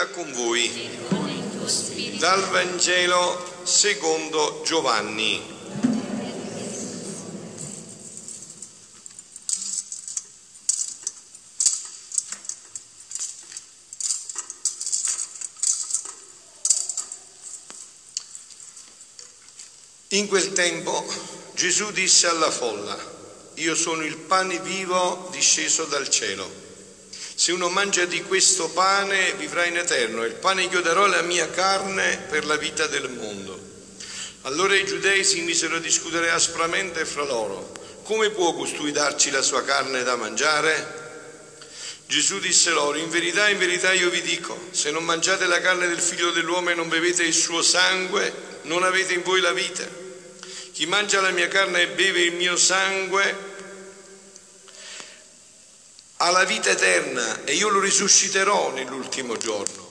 sia con voi. Dal Vangelo secondo Giovanni. In quel tempo Gesù disse alla folla, io sono il pane vivo disceso dal cielo. Se uno mangia di questo pane vivrà in eterno, il pane io darò è la mia carne per la vita del mondo. Allora i giudei si misero a discutere aspramente fra loro, come può costui darci la sua carne da mangiare? Gesù disse loro, in verità, in verità io vi dico, se non mangiate la carne del figlio dell'uomo e non bevete il suo sangue, non avete in voi la vita. Chi mangia la mia carne e beve il mio sangue ha la vita eterna e io lo risusciterò nell'ultimo giorno.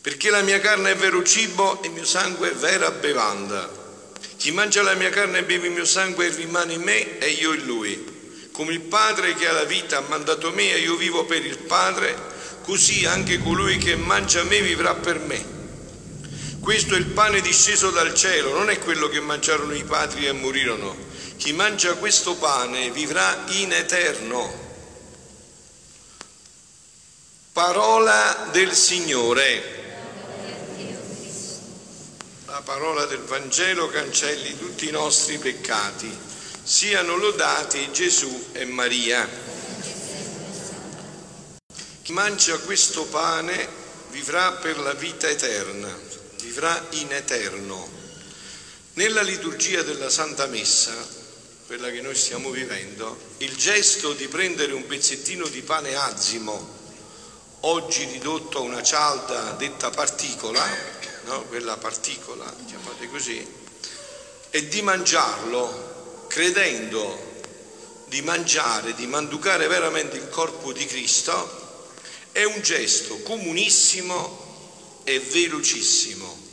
Perché la mia carne è vero cibo e il mio sangue è vera bevanda. Chi mangia la mia carne e beve il mio sangue rimane in me e io in lui. Come il Padre che ha la vita ha mandato me e io vivo per il Padre, così anche colui che mangia me vivrà per me. Questo è il pane disceso dal cielo, non è quello che mangiarono i padri e morirono. Chi mangia questo pane vivrà in eterno. Parola del Signore. La parola del Vangelo cancelli tutti i nostri peccati. Siano lodati Gesù e Maria. Chi mangia questo pane vivrà per la vita eterna vivrà in eterno. Nella liturgia della Santa Messa, quella che noi stiamo vivendo, il gesto di prendere un pezzettino di pane azimo, oggi ridotto a una cialda detta particola, no? quella particola, chiamate così, e di mangiarlo credendo di mangiare, di manducare veramente il corpo di Cristo, è un gesto comunissimo è velocissimo.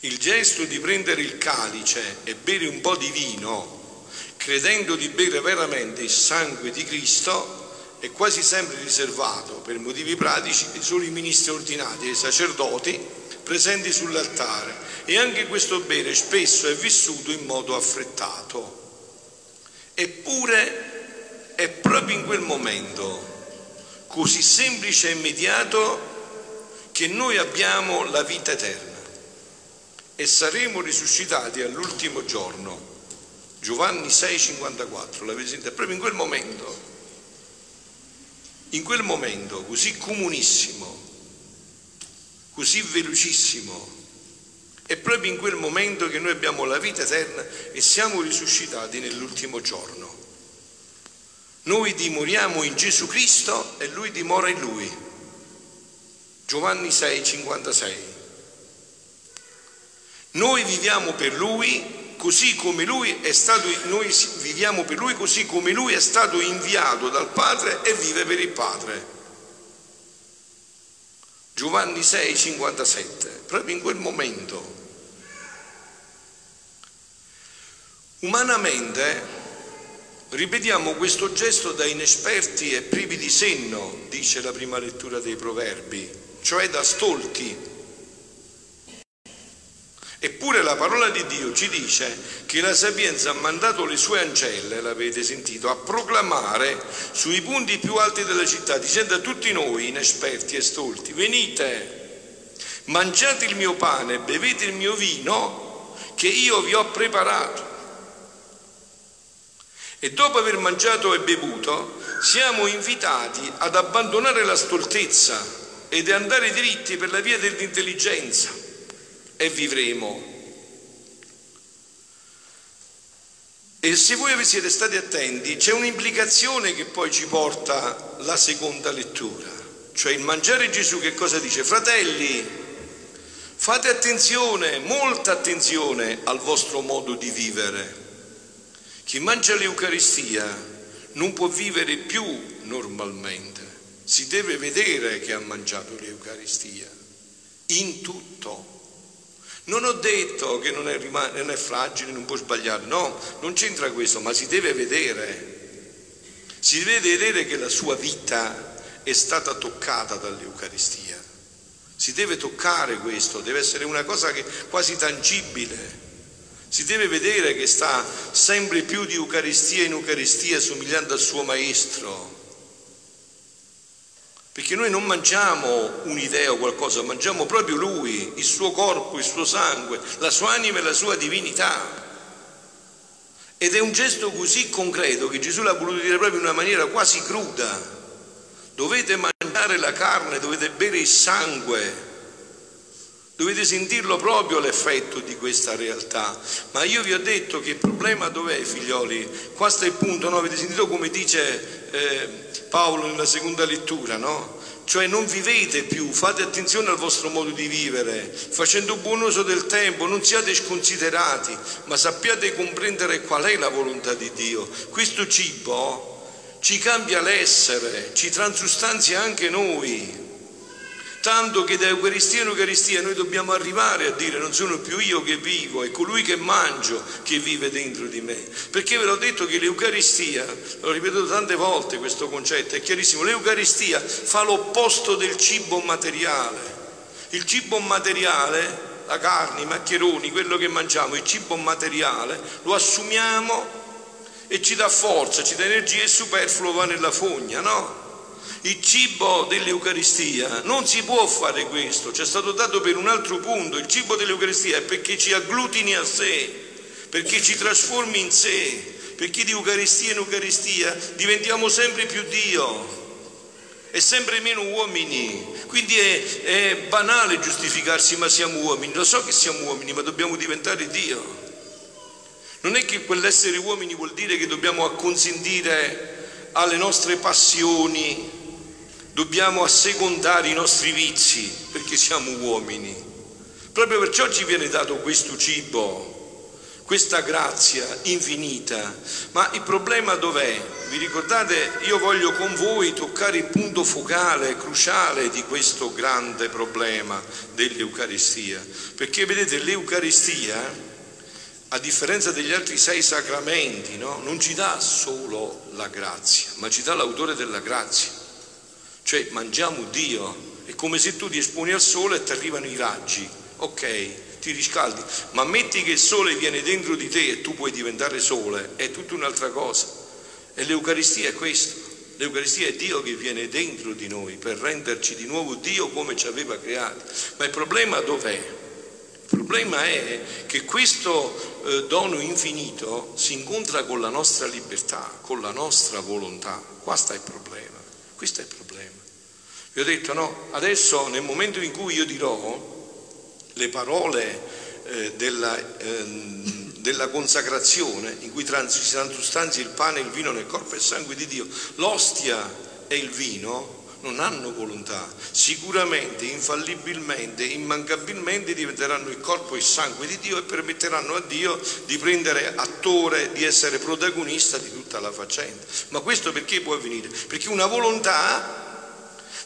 Il gesto di prendere il calice e bere un po' di vino, credendo di bere veramente il sangue di Cristo, è quasi sempre riservato per motivi pratici solo ai ministri ordinati e ai sacerdoti presenti sull'altare e anche questo bere spesso è vissuto in modo affrettato. Eppure è proprio in quel momento così semplice e immediato che noi abbiamo la vita eterna e saremo risuscitati all'ultimo giorno. Giovanni 6,54, l'avete sentito? Proprio in quel momento, in quel momento così comunissimo, così velocissimo, è proprio in quel momento che noi abbiamo la vita eterna e siamo risuscitati nell'ultimo giorno. Noi dimoriamo in Gesù Cristo e Lui dimora in Lui. Giovanni 6, 56. Noi viviamo per Lui così come Lui è stato, noi viviamo per Lui così come Lui è stato inviato dal Padre e vive per il Padre. Giovanni 6, 57, proprio in quel momento. Umanamente ripetiamo questo gesto da inesperti e privi di senno, dice la prima lettura dei Proverbi cioè da stolti. Eppure la parola di Dio ci dice che la sapienza ha mandato le sue ancelle, l'avete sentito, a proclamare sui punti più alti della città, dicendo a tutti noi, inesperti e stolti, venite, mangiate il mio pane, bevete il mio vino che io vi ho preparato. E dopo aver mangiato e bevuto, siamo invitati ad abbandonare la stoltezza ed andare dritti per la via dell'intelligenza e vivremo. E se voi siete stati attenti, c'è un'implicazione che poi ci porta la seconda lettura, cioè il mangiare Gesù che cosa dice? Fratelli, fate attenzione, molta attenzione al vostro modo di vivere. Chi mangia l'Eucaristia non può vivere più normalmente si deve vedere che ha mangiato l'Eucaristia, in tutto. Non ho detto che non è, non è fragile, non può sbagliare, no, non c'entra questo, ma si deve vedere. Si deve vedere che la sua vita è stata toccata dall'Eucaristia. Si deve toccare questo, deve essere una cosa che, quasi tangibile. Si deve vedere che sta sempre più di Eucaristia in Eucaristia somigliando al suo Maestro. Perché noi non mangiamo un'idea o qualcosa, mangiamo proprio Lui, il suo corpo, il suo sangue, la sua anima e la sua divinità. Ed è un gesto così concreto che Gesù l'ha voluto dire proprio in una maniera quasi cruda. Dovete mangiare la carne, dovete bere il sangue, dovete sentirlo proprio l'effetto di questa realtà. Ma io vi ho detto che il problema dov'è, figlioli? Qua sta il punto, no? Avete sentito come dice eh, Paolo nella seconda lettura, no? Cioè non vivete più, fate attenzione al vostro modo di vivere, facendo buon uso del tempo, non siate sconsiderati, ma sappiate comprendere qual è la volontà di Dio. Questo cibo ci cambia l'essere, ci transustanzia anche noi. Tanto che da Eucaristia in Eucaristia noi dobbiamo arrivare a dire non sono più io che vivo, è colui che mangio che vive dentro di me. Perché ve l'ho detto che l'Eucaristia, l'ho ripetuto tante volte questo concetto, è chiarissimo, l'Eucaristia fa l'opposto del cibo materiale. Il cibo materiale, la carne, i maccheroni, quello che mangiamo, il cibo materiale, lo assumiamo e ci dà forza, ci dà energia e superfluo va nella fogna, no? Il cibo dell'Eucaristia non si può fare questo, ci è stato dato per un altro punto. Il cibo dell'Eucaristia è perché ci agglutini a sé, perché ci trasformi in sé, perché di Eucaristia in Eucaristia diventiamo sempre più Dio e sempre meno uomini. Quindi è, è banale giustificarsi, ma siamo uomini. Lo so che siamo uomini, ma dobbiamo diventare Dio. Non è che quell'essere uomini vuol dire che dobbiamo acconsentire alle nostre passioni, dobbiamo assecondare i nostri vizi perché siamo uomini. Proprio perciò ci viene dato questo cibo, questa grazia infinita. Ma il problema dov'è? Vi ricordate, io voglio con voi toccare il punto focale, cruciale di questo grande problema dell'Eucaristia. Perché vedete, l'Eucaristia, a differenza degli altri sei sacramenti, no? non ci dà solo la grazia, ma ci dà l'autore della grazia. Cioè mangiamo Dio, è come se tu ti esponi al sole e ti arrivano i raggi, ok, ti riscaldi, ma metti che il sole viene dentro di te e tu puoi diventare sole, è tutta un'altra cosa. E l'Eucaristia è questo. L'Eucaristia è Dio che viene dentro di noi per renderci di nuovo Dio come ci aveva creati. Ma il problema dov'è? Il problema è che questo eh, dono infinito si incontra con la nostra libertà, con la nostra volontà. Qua sta il problema. Questo è il problema. Vi ho detto no, adesso nel momento in cui io dirò le parole eh, della, eh, della, consacrazione, in cui si transustanzia il pane il vino nel corpo e sangue di Dio, l'ostia e il vino non hanno volontà, sicuramente, infallibilmente, immancabilmente diventeranno il corpo e il sangue di Dio e permetteranno a Dio di prendere attore, di essere protagonista di tutta la faccenda. Ma questo perché può avvenire? Perché una volontà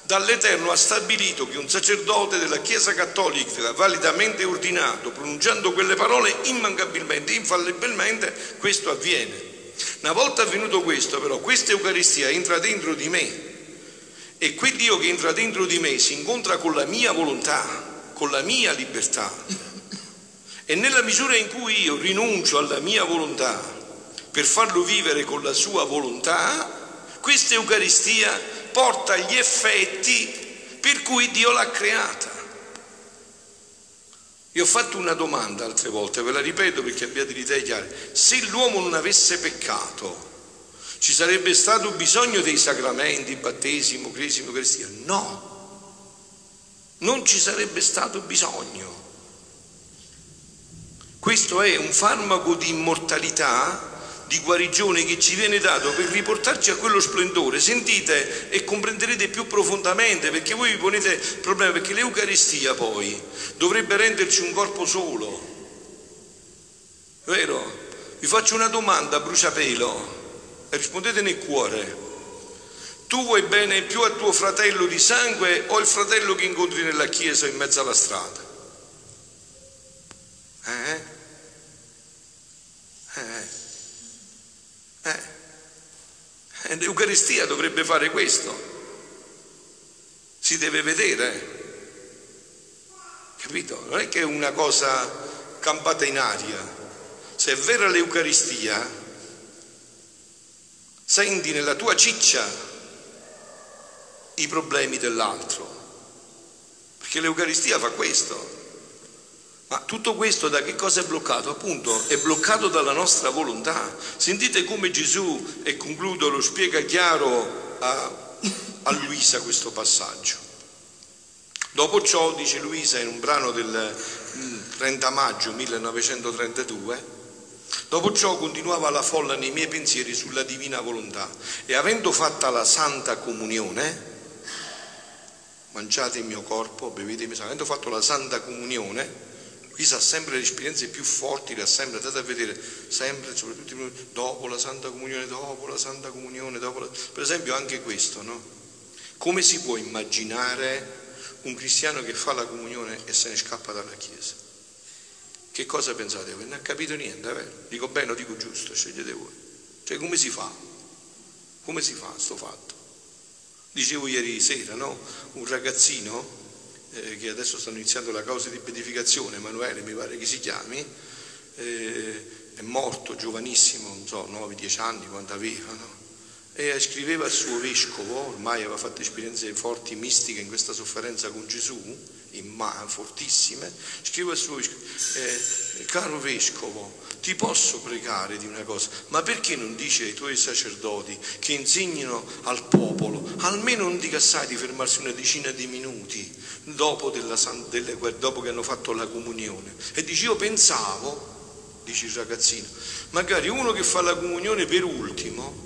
dall'Eterno ha stabilito che un sacerdote della Chiesa Cattolica, validamente ordinato, pronunciando quelle parole immancabilmente, infallibilmente, questo avviene. Una volta avvenuto questo, però, questa Eucaristia entra dentro di me e quel Dio che entra dentro di me si incontra con la mia volontà, con la mia libertà. E nella misura in cui io rinuncio alla mia volontà per farlo vivere con la sua volontà, questa Eucaristia porta gli effetti per cui Dio l'ha creata. Io ho fatto una domanda altre volte, ve la ripeto perché abbiate l'idea chiara. Se l'uomo non avesse peccato, ci sarebbe stato bisogno dei sacramenti, battesimo, cresimo, cristiano? No, non ci sarebbe stato bisogno. Questo è un farmaco di immortalità di guarigione che ci viene dato per riportarci a quello splendore, sentite e comprenderete più profondamente perché voi vi ponete il problema, perché l'Eucaristia poi dovrebbe renderci un corpo solo, vero? Vi faccio una domanda bruciapelo rispondete nel cuore. Tu vuoi bene più a tuo fratello di sangue o il fratello che incontri nella chiesa in mezzo alla strada? Eh? Eh? Eh, l'Eucaristia dovrebbe fare questo. si deve vedere. Capito? Non è che è una cosa campata in aria. Se è vera l'Eucaristia, senti nella tua ciccia i problemi dell'altro. Perché l'Eucaristia fa questo. Ma tutto questo da che cosa è bloccato? Appunto è bloccato dalla nostra volontà. Sentite come Gesù, e concludo, lo spiega chiaro a, a Luisa questo passaggio. Dopo ciò, dice Luisa in un brano del 30 mm, maggio 1932, dopo ciò continuava la folla nei miei pensieri sulla divina volontà e avendo fatta la santa comunione, mangiate il mio corpo, bevete il mio sangue, avendo fatto la santa comunione, Qui sa sempre le esperienze più forti, le ha sempre andate a vedere, sempre, soprattutto dopo la Santa Comunione, dopo la Santa Comunione, dopo la... per esempio anche questo, no? Come si può immaginare un cristiano che fa la comunione e se ne scappa dalla Chiesa? Che cosa pensate? Non ha capito niente, eh? dico bene o dico giusto, scegliete voi. Cioè come si fa? Come si fa sto fatto? Dicevo ieri sera, no? Un ragazzino eh, che adesso stanno iniziando la causa di beatificazione, Emanuele mi pare che si chiami, eh, è morto giovanissimo, non so, 9-10 anni quando aveva, no? E scriveva al suo vescovo, ormai aveva fatto esperienze forti, mistiche in questa sofferenza con Gesù, imma, fortissime, scriveva al suo vescovo, eh, caro vescovo, ti posso pregare di una cosa, ma perché non dici ai tuoi sacerdoti che insegnino al popolo, almeno non dica sai di fermarsi una decina di minuti dopo, della, delle, dopo che hanno fatto la comunione? E dice io pensavo, dice il ragazzino, magari uno che fa la comunione per ultimo,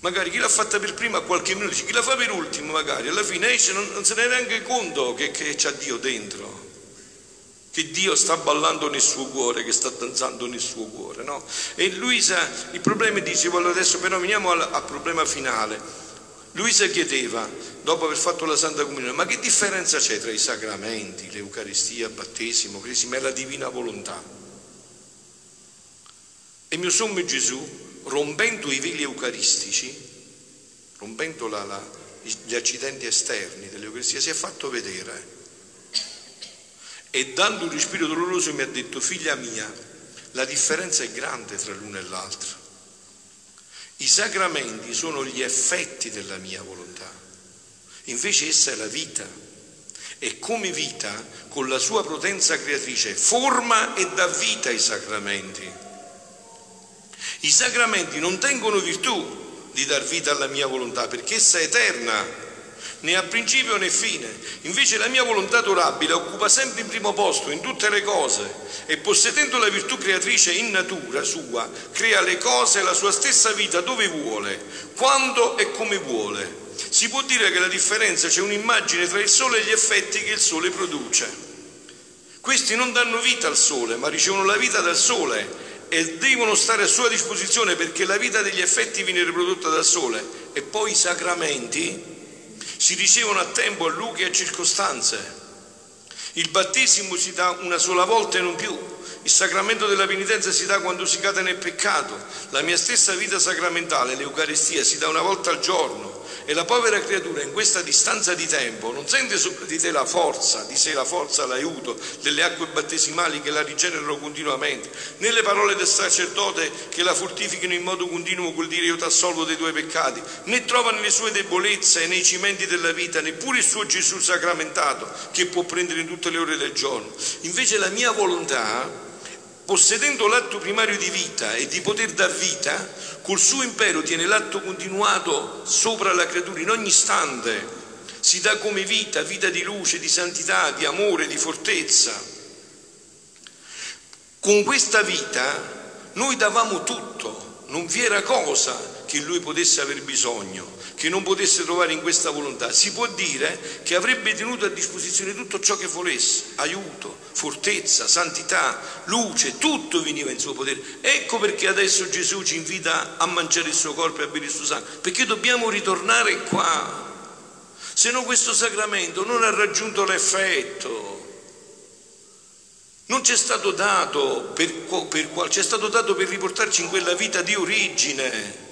Magari chi l'ha fatta per prima a qualche minuto, chi la fa per ultimo magari, alla fine esce non, non se ne rende conto che, che c'ha Dio dentro, che Dio sta ballando nel suo cuore, che sta danzando nel suo cuore. No? E Luisa, il problema dice, adesso però veniamo al, al problema finale. Luisa chiedeva, dopo aver fatto la Santa Comunione, ma che differenza c'è tra i sacramenti, l'Eucaristia, il battesimo, cresima e la divina volontà? E mio sommo Gesù rompendo i veli eucaristici, rompendo la, la, gli accidenti esterni dell'Eucaristia, si è fatto vedere e dando un respiro doloroso mi ha detto, figlia mia, la differenza è grande tra l'uno e l'altro. I sacramenti sono gli effetti della mia volontà, invece essa è la vita. E come vita, con la sua potenza creatrice, forma e dà vita ai sacramenti. I sacramenti non tengono virtù di dar vita alla mia volontà perché essa è eterna, né ha principio né fine. Invece la mia volontà durabile occupa sempre il primo posto in tutte le cose e possedendo la virtù creatrice in natura sua, crea le cose e la sua stessa vita dove vuole, quando e come vuole. Si può dire che la differenza c'è un'immagine tra il sole e gli effetti che il sole produce. Questi non danno vita al sole, ma ricevono la vita dal sole e devono stare a sua disposizione perché la vita degli effetti viene riprodotta dal sole e poi i sacramenti si ricevono a tempo, a luoghi e a circostanze. Il battesimo si dà una sola volta e non più. Il sacramento della penitenza si dà quando si cade nel peccato. La mia stessa vita sacramentale, l'Eucaristia, si dà una volta al giorno. E la povera creatura in questa distanza di tempo non sente sopra di te la forza, di sé la forza, l'aiuto delle acque battesimali che la rigenerano continuamente, né le parole del sacerdote che la fortificano in modo continuo col dire io ti assolvo dei tuoi peccati, né trova nelle sue debolezze e nei cimenti della vita, neppure il suo Gesù sacramentato che può prendere in tutte le ore del giorno. Invece la mia volontà, possedendo l'atto primario di vita e di poter dar vita, col suo impero tiene l'atto continuato sopra la creatura in ogni istante, si dà come vita, vita di luce, di santità, di amore, di fortezza. Con questa vita noi davamo tutto, non vi era cosa che lui potesse aver bisogno, che non potesse trovare in questa volontà. Si può dire che avrebbe tenuto a disposizione tutto ciò che volesse, aiuto, fortezza, santità, luce, tutto veniva in suo potere. Ecco perché adesso Gesù ci invita a mangiare il suo corpo e a bere il suo sangue, perché dobbiamo ritornare qua. Se no questo sacramento non ha raggiunto l'effetto. Non c'è stato dato per, per, c'è stato dato per riportarci in quella vita di origine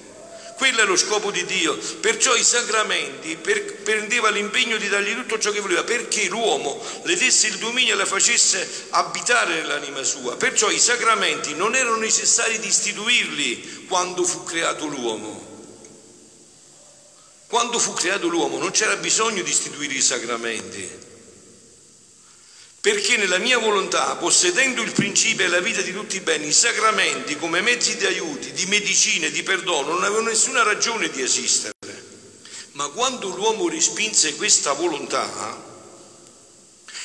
Quello è lo scopo di Dio. Perciò i sacramenti per, prendeva l'impegno di dargli tutto ciò che voleva, perché l'uomo le desse il dominio e la facesse abitare nell'anima sua. Perciò i sacramenti non erano necessari di istituirli quando fu creato l'uomo. Quando fu creato l'uomo non c'era bisogno di istituire i sacramenti perché nella mia volontà, possedendo il principio e la vita di tutti i beni, i sacramenti come mezzi di aiuti, di medicina e di perdono non avevano nessuna ragione di esistere. Ma quando l'uomo respinse questa volontà,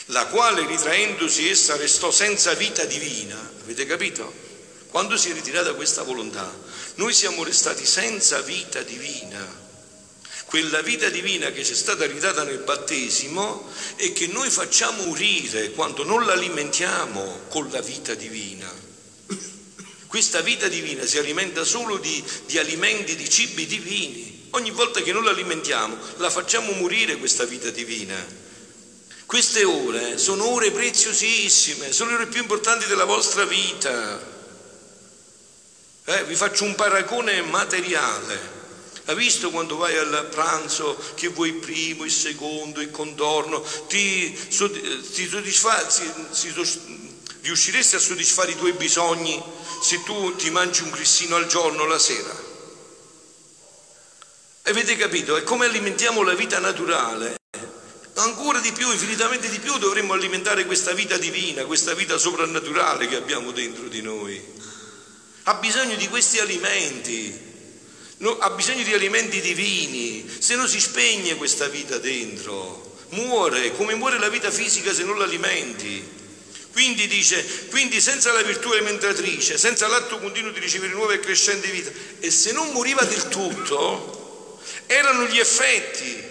la quale ritraendosi essa restò senza vita divina, avete capito? Quando si è ritirata questa volontà, noi siamo restati senza vita divina quella vita divina che ci è stata ridata nel battesimo e che noi facciamo morire quando non l'alimentiamo con la vita divina. Questa vita divina si alimenta solo di, di alimenti, di cibi divini. Ogni volta che non l'alimentiamo, la facciamo morire questa vita divina. Queste ore sono ore preziosissime, sono le ore più importanti della vostra vita. Eh, vi faccio un paragone materiale. Hai visto quando vai al pranzo che vuoi il primo, il secondo, il contorno? Ti, ti soddisfa, si, si, riusciresti a soddisfare i tuoi bisogni se tu ti mangi un grissino al giorno la sera? Avete capito? È come alimentiamo la vita naturale. Ancora di più, infinitamente di più dovremmo alimentare questa vita divina, questa vita soprannaturale che abbiamo dentro di noi. Ha bisogno di questi alimenti no, ha bisogno di alimenti divini, se no si spegne questa vita dentro, muore, come muore la vita fisica se non l'alimenti. Quindi dice, quindi senza la virtù alimentatrice, senza l'atto continuo di ricevere nuova e crescente vita, e se non moriva del tutto, erano gli effetti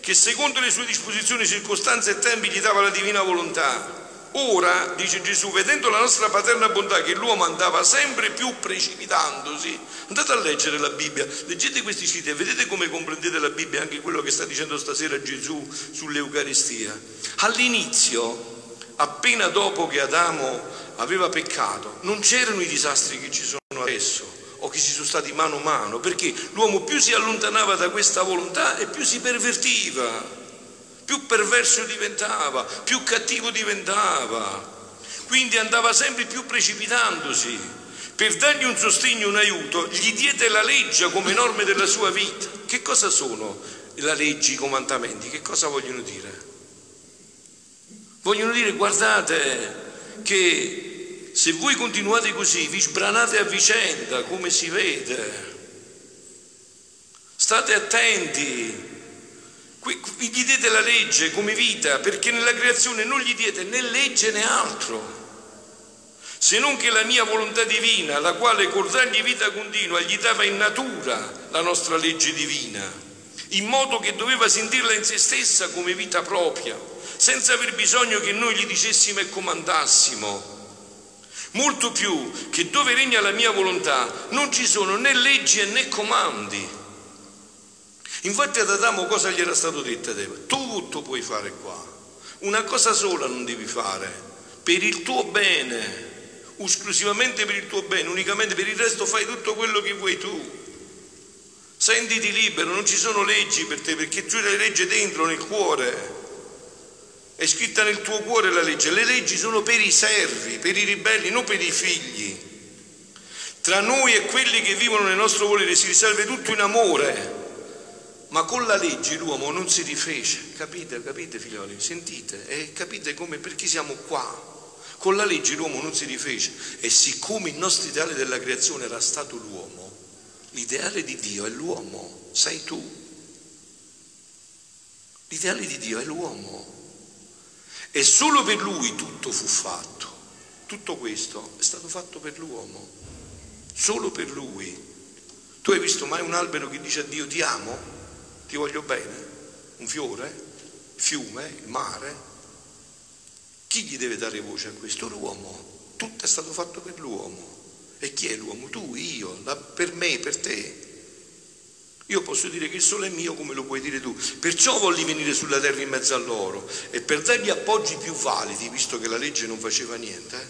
che secondo le sue disposizioni, circostanze e tempi gli dava la divina volontà. Ora, dice Gesù, vedendo la nostra paterna bontà che l'uomo andava sempre più precipitandosi, andate a leggere la Bibbia, leggete questi siti e vedete come comprendete la Bibbia, anche quello che sta dicendo stasera Gesù sull'Eucaristia. All'inizio, appena dopo che Adamo aveva peccato, non c'erano i disastri che ci sono adesso o che ci sono stati mano a mano, perché l'uomo più si allontanava da questa volontà e più si pervertiva più perverso diventava, più cattivo diventava. Quindi andava sempre più precipitandosi. Per dargli un sostegno, un aiuto, gli diede la legge come norme della sua vita. Che cosa sono la legge, i comandamenti? Che cosa vogliono dire? Vogliono dire, guardate, che se voi continuate così, vi sbranate a vicenda, come si vede. State attenti, gli diede la legge come vita perché nella creazione non gli diede né legge né altro, se non che la mia volontà divina, la quale col dargli vita continua gli dava in natura la nostra legge divina, in modo che doveva sentirla in se stessa come vita propria, senza aver bisogno che noi gli dicessimo e comandassimo. Molto più che dove regna la mia volontà non ci sono né leggi né comandi Infatti ad Adamo cosa gli era stato detto ad Eva? Tutto puoi fare qua, una cosa sola non devi fare, per il tuo bene, esclusivamente per il tuo bene, unicamente per il resto fai tutto quello che vuoi tu. Sentiti libero, non ci sono leggi per te perché tu hai la legge dentro nel cuore. È scritta nel tuo cuore la legge. Le leggi sono per i servi, per i ribelli, non per i figli. Tra noi e quelli che vivono nel nostro volere si riserva tutto in amore ma con la legge l'uomo non si rifece, capite, capite figlioli, sentite, e capite come, perché siamo qua. Con la legge l'uomo non si rifece e siccome il nostro ideale della creazione era stato l'uomo, l'ideale di Dio è l'uomo, sei tu. L'ideale di Dio è l'uomo. E solo per lui tutto fu fatto. Tutto questo è stato fatto per l'uomo, solo per lui. Tu hai visto mai un albero che dice a Dio ti amo? Ti voglio bene, un fiore, fiume, il mare. Chi gli deve dare voce a questo? L'uomo. Tutto è stato fatto per l'uomo. E chi è l'uomo? Tu, io, la, per me, per te. Io posso dire che il sole è mio come lo puoi dire tu. Perciò volli venire sulla terra in mezzo a loro e per dargli appoggi più validi, visto che la legge non faceva niente. Eh?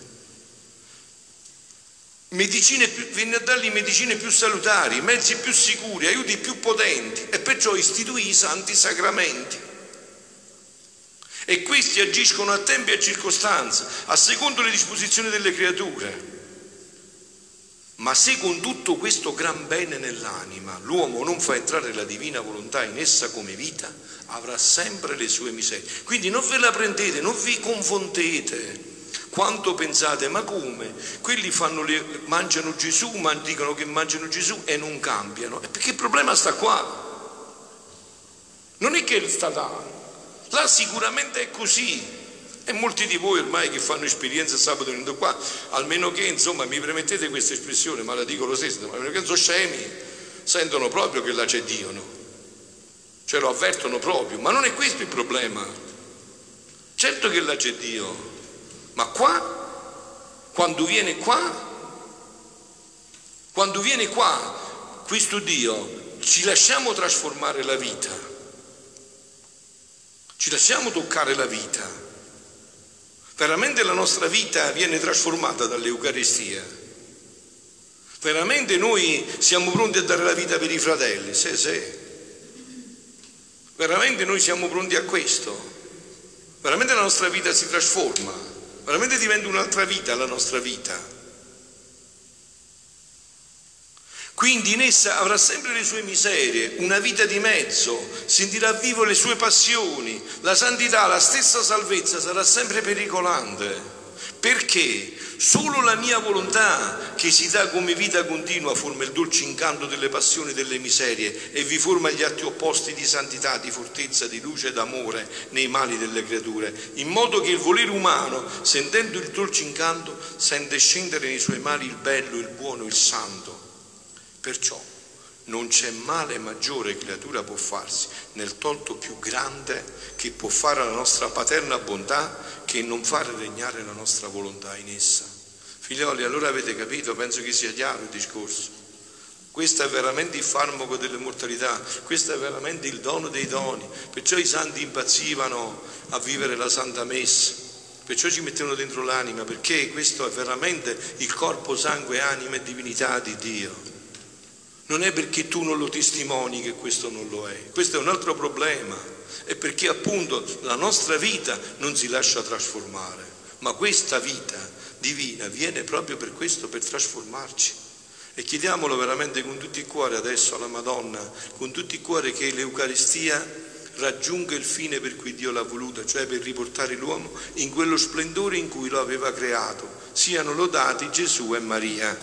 Medicine più, viene a dargli medicine più salutari, mezzi più sicuri, aiuti più potenti e perciò istituì i santi sacramenti. E questi agiscono a tempi e a circostanze, a secondo le disposizioni delle creature. Ma se con tutto questo gran bene nell'anima l'uomo non fa entrare la divina volontà in essa come vita, avrà sempre le sue miserie. Quindi non ve la prendete, non vi confondete. Quanto pensate, ma come? Quelli le, mangiano Gesù, ma dicono che mangiano Gesù e non cambiano. E perché il problema sta qua? Non è che sta là, là sicuramente è così. E molti di voi ormai che fanno esperienza sabato venendo qua, almeno che insomma mi permettete questa espressione, ma la dico lo stesso, almeno che sono scemi, sentono proprio che là c'è Dio, no? Cioè lo avvertono proprio, ma non è questo il problema. Certo che là c'è Dio, ma qua, quando viene qua, quando viene qua questo Dio, ci lasciamo trasformare la vita, ci lasciamo toccare la vita. Veramente la nostra vita viene trasformata dall'Eucaristia. Veramente noi siamo pronti a dare la vita per i fratelli, sì, sì. Veramente noi siamo pronti a questo. Veramente la nostra vita si trasforma. Veramente diventa un'altra vita la nostra vita. Quindi in essa avrà sempre le sue miserie, una vita di mezzo, sentirà vivo le sue passioni, la santità, la stessa salvezza sarà sempre pericolante. Perché solo la mia volontà, che si dà come vita continua, forma il dolce incanto delle passioni e delle miserie e vi forma gli atti opposti di santità, di fortezza, di luce e d'amore nei mali delle creature, in modo che il volere umano, sentendo il dolce incanto, sente scendere nei suoi mali il bello, il buono, il santo. Perciò non c'è male maggiore che creatura può farsi nel tolto più grande che può fare alla nostra paterna bontà che non fare regnare la nostra volontà in essa. Figlioli, allora avete capito? Penso che sia chiaro il discorso. Questo è veramente il farmaco dell'immortalità, questo è veramente il dono dei doni. Perciò i santi impazzivano a vivere la Santa Messa, perciò ci mettevano dentro l'anima, perché questo è veramente il corpo, sangue, anima e divinità di Dio. Non è perché tu non lo testimoni che questo non lo è, questo è un altro problema, è perché appunto la nostra vita non si lascia trasformare, ma questa vita divina viene proprio per questo, per trasformarci. E chiediamolo veramente con tutto il cuore adesso alla Madonna, con tutto il cuore che l'Eucaristia raggiunga il fine per cui Dio l'ha voluta, cioè per riportare l'uomo in quello splendore in cui lo aveva creato. Siano lodati Gesù e Maria.